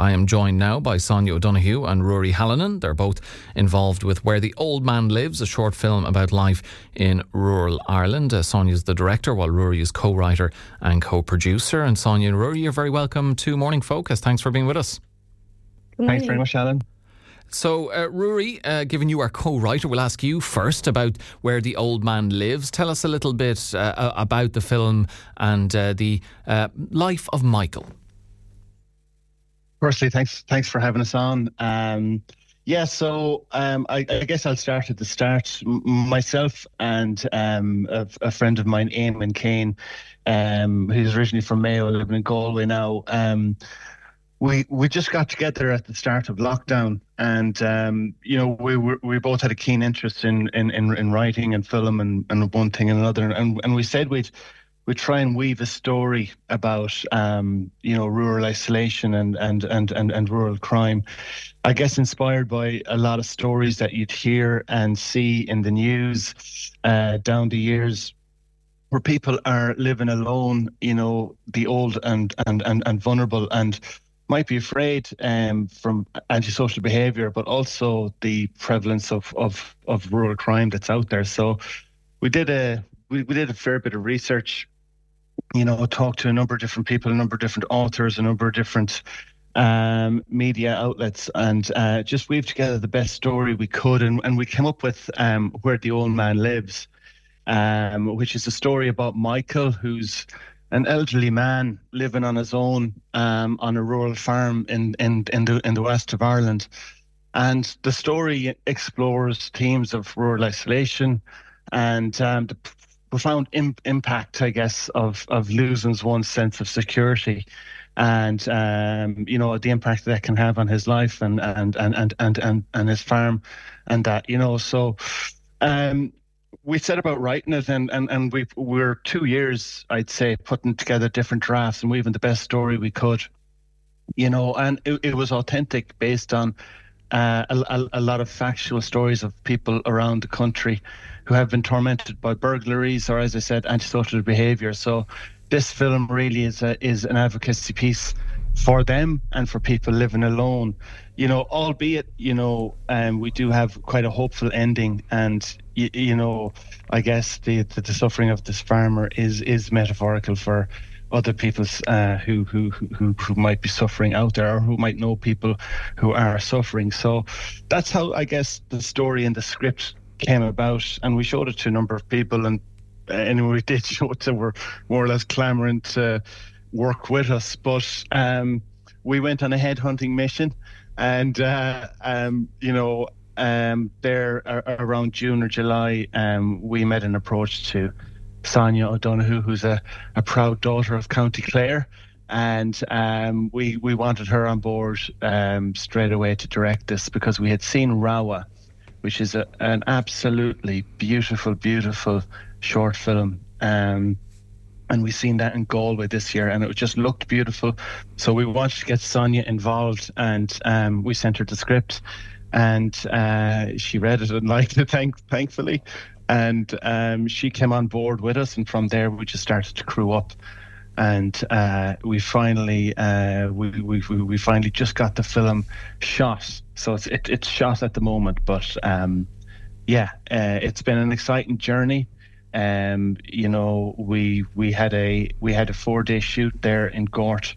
I am joined now by Sonya O'Donoghue and Ruaidhrí Hallinan. They're both involved with Where the Old Man Lives, a short film about life in rural Ireland. Uh, Sonya's the director, while Ruaidhrí is co writer and co producer. And Sonya and Ruaidhrí, you're very welcome to Morning Focus. Thanks for being with us. Thanks very much, Alan. So, uh, Ruaidhrí, uh, given you are co writer, we'll ask you first about Where the Old Man Lives. Tell us a little bit uh, about the film and uh, the uh, life of Michael. Firstly, thanks thanks for having us on. Um, yeah, so um, I, I, guess I'll start at the start. M- myself and um, a, friend of mine, Eamon Kane, um, who's originally from Mayo, living in Galway now. Um, we we just got together at the start of lockdown, and um, you know we we both had a keen interest in in, in, in writing and film and, and one thing and another, and and we said we'd we try and weave a story about um, you know rural isolation and, and and and and rural crime. I guess inspired by a lot of stories that you'd hear and see in the news uh, down the years where people are living alone, you know, the old and and and, and vulnerable and might be afraid um, from antisocial behaviour, but also the prevalence of, of, of rural crime that's out there. So we did a we, we did a fair bit of research, you know, talked to a number of different people, a number of different authors, a number of different um, media outlets, and uh, just weaved together the best story we could, and, and we came up with um, where the old man lives, um, which is a story about Michael, who's an elderly man living on his own um, on a rural farm in, in, in, the, in the west of Ireland. And the story explores themes of rural isolation and um, the profound Im- impact, I guess, of, of losing one's sense of security and um, you know the impact that can have on his life and and and and and and, and his farm and that you know. So um, we set about writing it, and and and we we're two years, I'd say, putting together different drafts and weaving the best story we could, you know, and it, it was authentic, based on uh, a, a, lot of factual stories of people around the country who have been tormented by burglaries or, as I said, antisocial behaviour. So this film really is a, is an advocacy piece for them and for people living alone. You know, albeit you know, um, we do have quite a hopeful ending, and you, you know, I guess the, the, the suffering of this farmer is is metaphorical for other people uh, who, who who who might be suffering out there, or who might know people who are suffering. So that's how I guess the story and the script came about, and we showed it to a number of people, and uh, anyway, we did show it to were more or less clamoring to work with us. But um, we went on a headhunting mission, and uh, um, you know, um, there uh, around June or July, um, we made an approach to Sonya O'Donoghue, who's a, a proud daughter of County Clare. And um, we we wanted her on board um, straight away to direct this because we had seen Rawa, which is a, an absolutely beautiful, beautiful short film. Um, and we've seen that in Galway this year, and it just looked beautiful. So we wanted to get Sonya involved, and um, we sent her the script, and uh, she read it and liked it, thank- thankfully. And um, she came on board with us, and from there we just started to crew up, and uh, we finally uh, we, we we finally just got the film shot. So it's it, it's shot at the moment, but um, yeah, uh, it's been an exciting journey. Um, you know, we we had a we had a four day shoot there in Gort,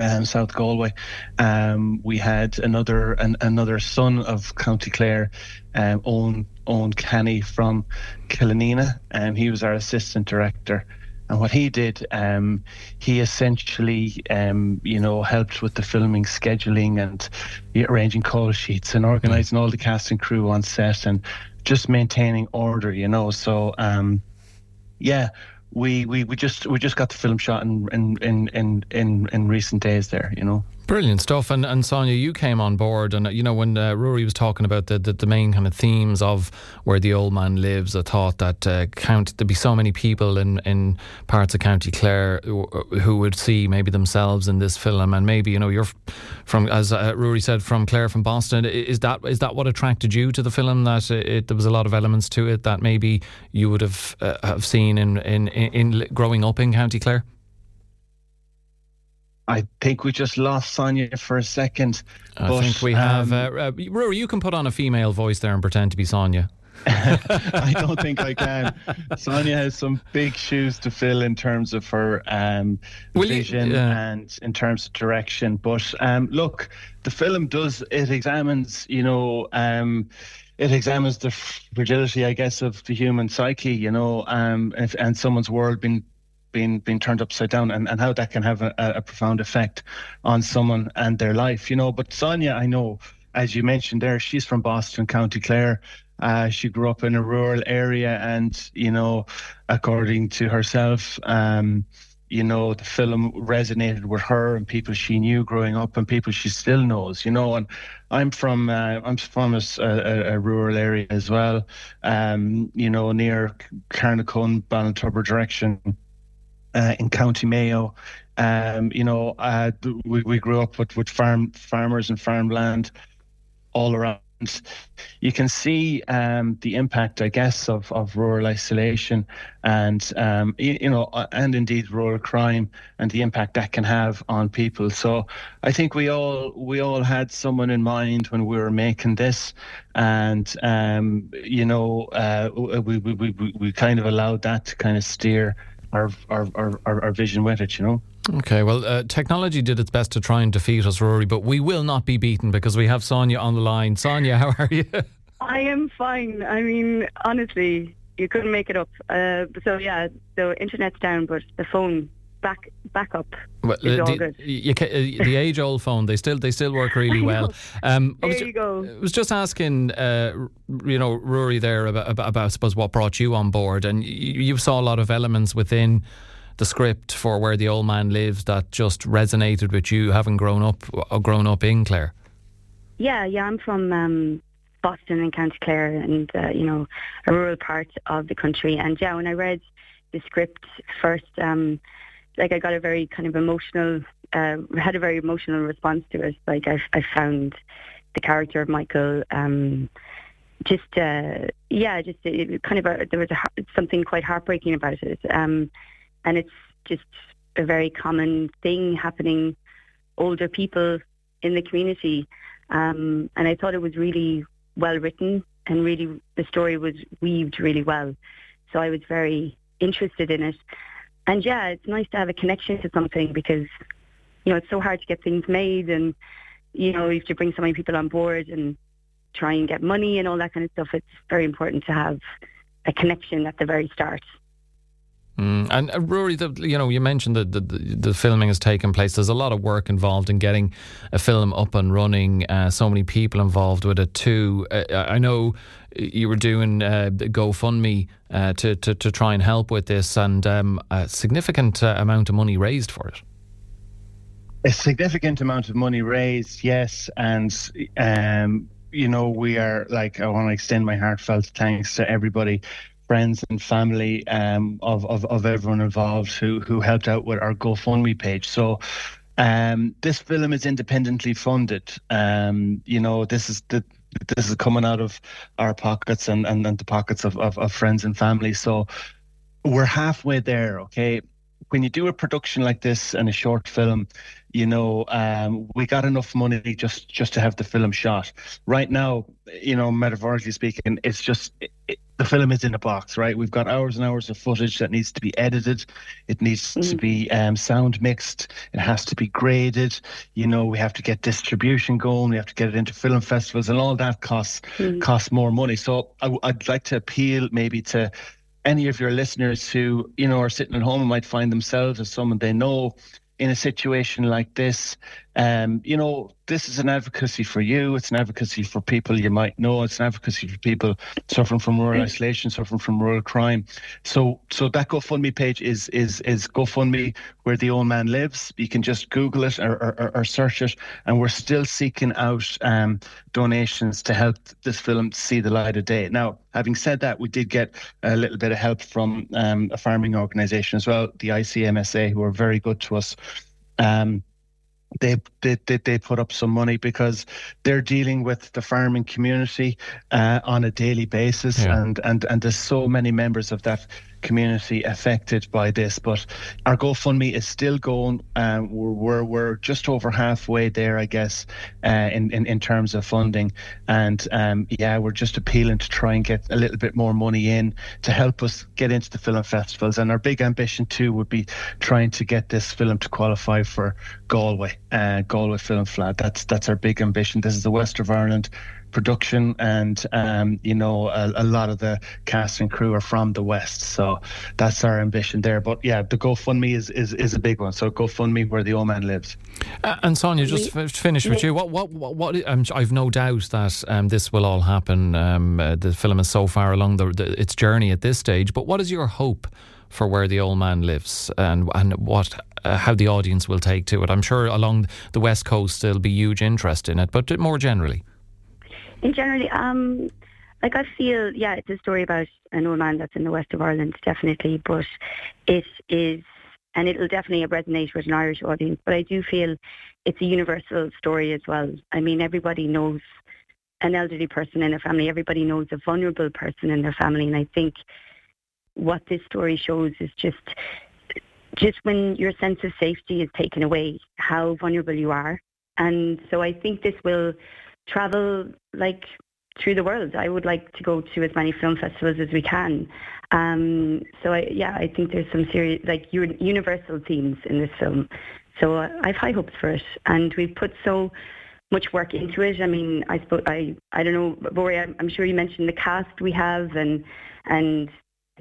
um, South Galway. Um, we had another an, another son of County Clare, um, Owen Owen from Killanena, and he was our assistant director. And what he did, um, he essentially, um, you know, helped with the filming, scheduling, and arranging call sheets, and organising all the cast and crew on set, and just maintaining order, you know. So, um, yeah, we, we, we just we just got the film shot in in in in in recent days there, you know. Brilliant stuff. And, and Sonya, you came on board, and you know when uh, Ruaidhrí was talking about the, the, the main kind of themes of where the old man lives, I thought that uh, count there'd be so many people in, in parts of County Clare who, would see maybe themselves in this film, and maybe you know you're from as uh, Ruaidhrí said from Clare from Boston. Is that is that what attracted you to the film? That it, it, there was a lot of elements to it that maybe you would have uh, have seen in, in in growing up in County Clare. I think we just lost Sonya for a second. I but, think we have. Um, uh, uh, Ruaidhrí, you can put on a female voice there and pretend to be Sonya. I don't think I can. Sonya has some big shoes to fill in terms of her um, vision you, and in terms of direction. But um, look, the film does it examines, you know. Um, it examines the fragility, I guess, of the human psyche, you know, um, if, and someone's world being being being turned upside down, and, and how that can have a, a profound effect on someone and their life, you know. But Sonya, I know, as you mentioned there, she's from Boston, County Clare. Uh, she grew up in a rural area, and you know, according to herself, um, you know, the film resonated with her and people she knew growing up and people she still knows, you know. And I'm from uh, I'm from a, a, a, rural area as well, um, you know, near Carnacon, Ballintubber direction. Uh, in County Mayo, um, you know, uh, we, we grew up with, with farm farmers and farmland all around you can see um, the impact, I guess, of, of rural isolation and um, you, you, know, uh, and indeed rural crime and the impact that can have on people. So I think we all we all had someone in mind when we were making this, and um, you know, uh, we, we, we we kind of allowed that to kind of steer our our, our, our vision with it. You know. Okay, well, uh, technology did its best to try and defeat us, Ruaidhrí, but we will not be beaten because we have Sonya on the line. Sonya, how are you? I am fine. I mean, honestly, you couldn't make it up. Uh, so yeah, the internet's down, but the phone back back up. Well, uh, the, you, uh, the age old phone, they still they still work really well. Um, there was, you go. I was just asking, uh, you know, Ruaidhrí there about, about, about, I suppose what brought you on board, and you, you saw a lot of elements within the script for where the old man lives that just resonated with you, having grown up uh, grown up in Clare? Yeah, yeah, I'm from um, Boston and County Clare, and uh, you know, a rural part of the country. And yeah, when I read the script first, um, like I got a very kind of emotional, uh, had a very emotional response to it. Like I, I found the character of Michael. Um, just uh, yeah, just it, kind of a, there was a, something quite heartbreaking about it. Um, and it's just a very common thing happening older people in the community. Um, and I thought it was really well written and really the story was weaved really well. So I was very interested in it. And yeah, it's nice to have a connection to something because, you know, it's so hard to get things made and, you know, you have to bring so many people on board and try and get money and all that kind of stuff. It's very important to have a connection at the very start. Mm. And uh, Ruaidhrí, the, you know, you mentioned that the, the, the, filming has taken place. There's a lot of work involved in getting a film up and running. Uh, so many people involved with it too. Uh, I know you were doing uh, GoFundMe uh, to, to to try and help with this, and um, a significant uh, amount of money raised for it. A significant amount of money raised, yes, and um, you know we are like I want to extend my heartfelt thanks to everybody friends and family um, of, of, of everyone involved who who helped out with our GoFundMe page. So um, this film is independently funded. Um, you know, this is the this is coming out of our pockets and, and, and the pockets of, of, of friends and family. So we're halfway there, okay? When you do a production like this and a short film, you know, um, we got enough money just just to have the film shot. Right now, you know, metaphorically speaking, it's just it, the film is in a box, right? We've got hours and hours of footage that needs to be edited. It needs mm. to be um, sound mixed. It has to be graded. You know, we have to get distribution going. We have to get it into film festivals, and all that costs mm. costs more money. So I, I'd like to appeal maybe to any of your listeners who you know are sitting at home and might find themselves as someone they know in a situation like this, um, you know, this is an advocacy for you. It's an advocacy for people you might know. It's an advocacy for people suffering from rural isolation, suffering from rural crime. So, so that GoFundMe page is is is GoFundMe where the old man lives. You can just Google it or, or, or search it, and we're still seeking out um, donations to help this film see the light of day. Now, having said that, we did get a little bit of help from um, a farming organisation as well, the ICMSA, who are very good to us. Um, they, they they they put up some money because they're dealing with the farming community uh, on a daily basis, yeah. and and and there's so many members of that community affected by this. But our GoFundMe is still going. Um, we're, we're, we're just over halfway there, I guess, uh, in, in in terms of funding. And um, yeah, we're just appealing to try and get a little bit more money in to help us get into the film festivals. And our big ambition too would be trying to get this film to qualify for Galway, uh, Galway Film Fleadh. That's that's our big ambition. This is the west of Ireland production, and um, you know a, a, lot of the cast and crew are from the west, so that's our ambition there. But yeah, the GoFundMe is is, is a big one. So GoFundMe where the old man lives. Uh, and Sonya, just we, finish with you. What what what? what um, I've no doubt that um, this will all happen. Um, uh, the film is so far along the, the, its journey at this stage. But what is your hope? For where the old man lives, and and what uh, how the audience will take to it. I'm sure along the west coast there'll be huge interest in it, but more generally. In generally, um, like I feel, yeah, it's a story about an old man that's in the west of Ireland, definitely, but it is, and it'll definitely resonate with an Irish audience. But I do feel it's a universal story as well. I mean, everybody knows an elderly person in a family. Everybody knows a vulnerable person in their family, and I think what this story shows is just just when your sense of safety is taken away, how vulnerable you are. And so I think this will travel like through the world. I would like to go to as many film festivals as we can. Um, so I, yeah, I think there's some serious, like universal themes in this film. So uh, I have high hopes for it, and we've put so much work into it. I mean, I suppose I, I don't know, Ruaidhrí. I'm, I'm sure you mentioned the cast we have and and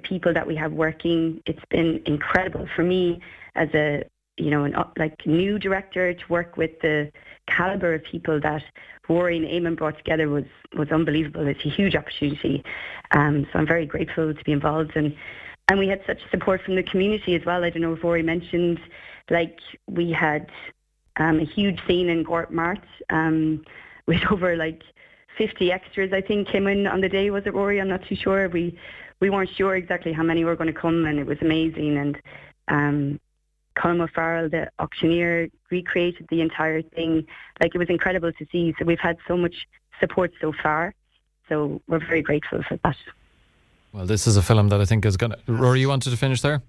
people that we have working. It's been incredible for me as a you know, an like new director to work with the caliber of people that Ruaidhrí and Eamon brought together was was unbelievable. It's a huge opportunity. Um, so I'm very grateful to be involved and and we had such support from the community as well. I don't know if Ruaidhrí mentioned, like we had um, a huge scene in Gort Mart um, with over like 50 extras. I think came in on the day. Was it Ruaidhrí? I'm not too sure. We we weren't sure exactly how many were going to come, and it was amazing. And um, Colm O'Farrell, the auctioneer, recreated the entire thing. Like it was incredible to see. So we've had so much support so far. So we're very grateful for that. Well, this is a film that I think is going to. Ruaidhrí, you wanted to finish there?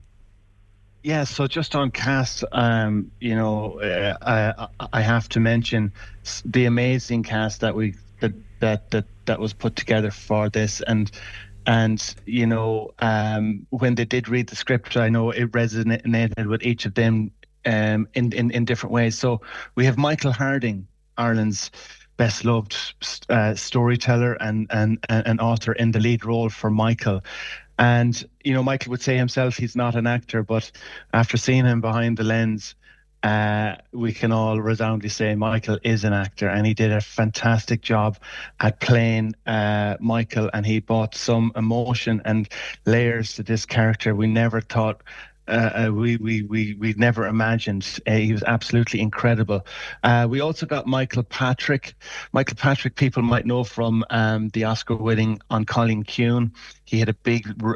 Yeah, so just on cast, um, you know, uh, I, I have to mention the amazing cast that we that that that, that was put together for this, and and you know um, when they did read the script i know it resonated with each of them um, in, in in different ways. So we have michael harding ireland's best loved uh, storyteller and, and and author in the lead role for michael. And you know michael would say himself he's not an actor but after seeing him behind the lens uh, we can all resoundingly say Michael is an actor, and he did a fantastic job at playing uh, Michael, and he brought some emotion and layers to this character we never thought uh, uh, we, we, we, we never imagined. Uh, he was absolutely incredible. Uh, we also got Michael Patrick. Michael Patrick, people might know from um, the Oscar winning An Cailín Ciúin. He had a big uh,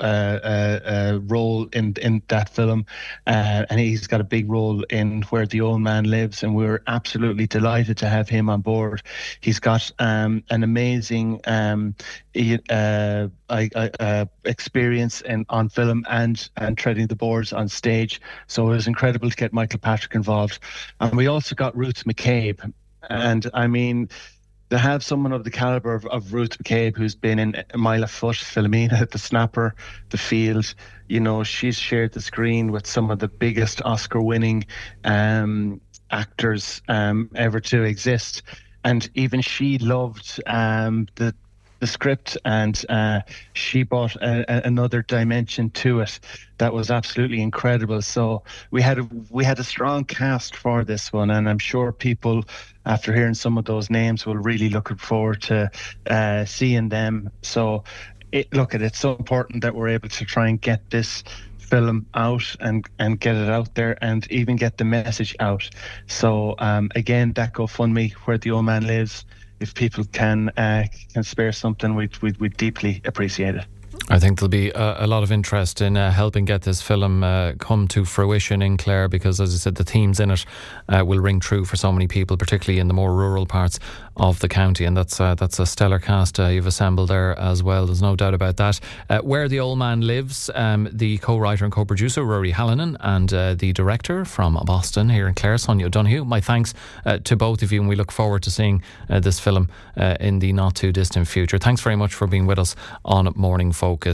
uh, role in in that film, and he's got a big role in Where the Old Man Lives. And we're absolutely delighted to have him on board. He's got um, an amazing um, I, I, uh, experience in, on film and and treading the boards on stage. So it was incredible to get Michael Patrick involved, and we also got Ruth McCabe. And I mean, to have someone of the caliber of, of Ruth McCabe, who's been in My Left Foot, Philomena, The Snapper, The Field, you know, she's shared the screen with some of the biggest Oscar-winning um, actors um, ever to exist and even she loved um, the the script, and uh, she brought a, a, another dimension to it that was absolutely incredible. So we had a, we had a strong cast for this one, and I'm sure people, after hearing some of those names, will really looking forward to uh, seeing them. So it, look at it's so important that we're able to try and get this film out and and get it out there and even get the message out. So um, again, that GoFundMe where the old man lives if people can uh, can spare something, we'd, we'd, we'd deeply appreciate it. I think there'll be a, a lot of interest in uh, helping get this film uh, come to fruition in Clare because, as I said, the themes in it uh, will ring true for so many people, particularly in the more rural parts of the county. And that's uh, that's a stellar cast uh, you've assembled there as well. There's no doubt about that. Uh, Where the Old Man Lives, um, the co-writer and co-producer Ruaidhrí Hallinan and the director from Boston here in Clare, Sonya O'Donoghue. My thanks to both of you, and we look forward to seeing this film in the not too distant future. Thanks very much for being with us on Morning Focus.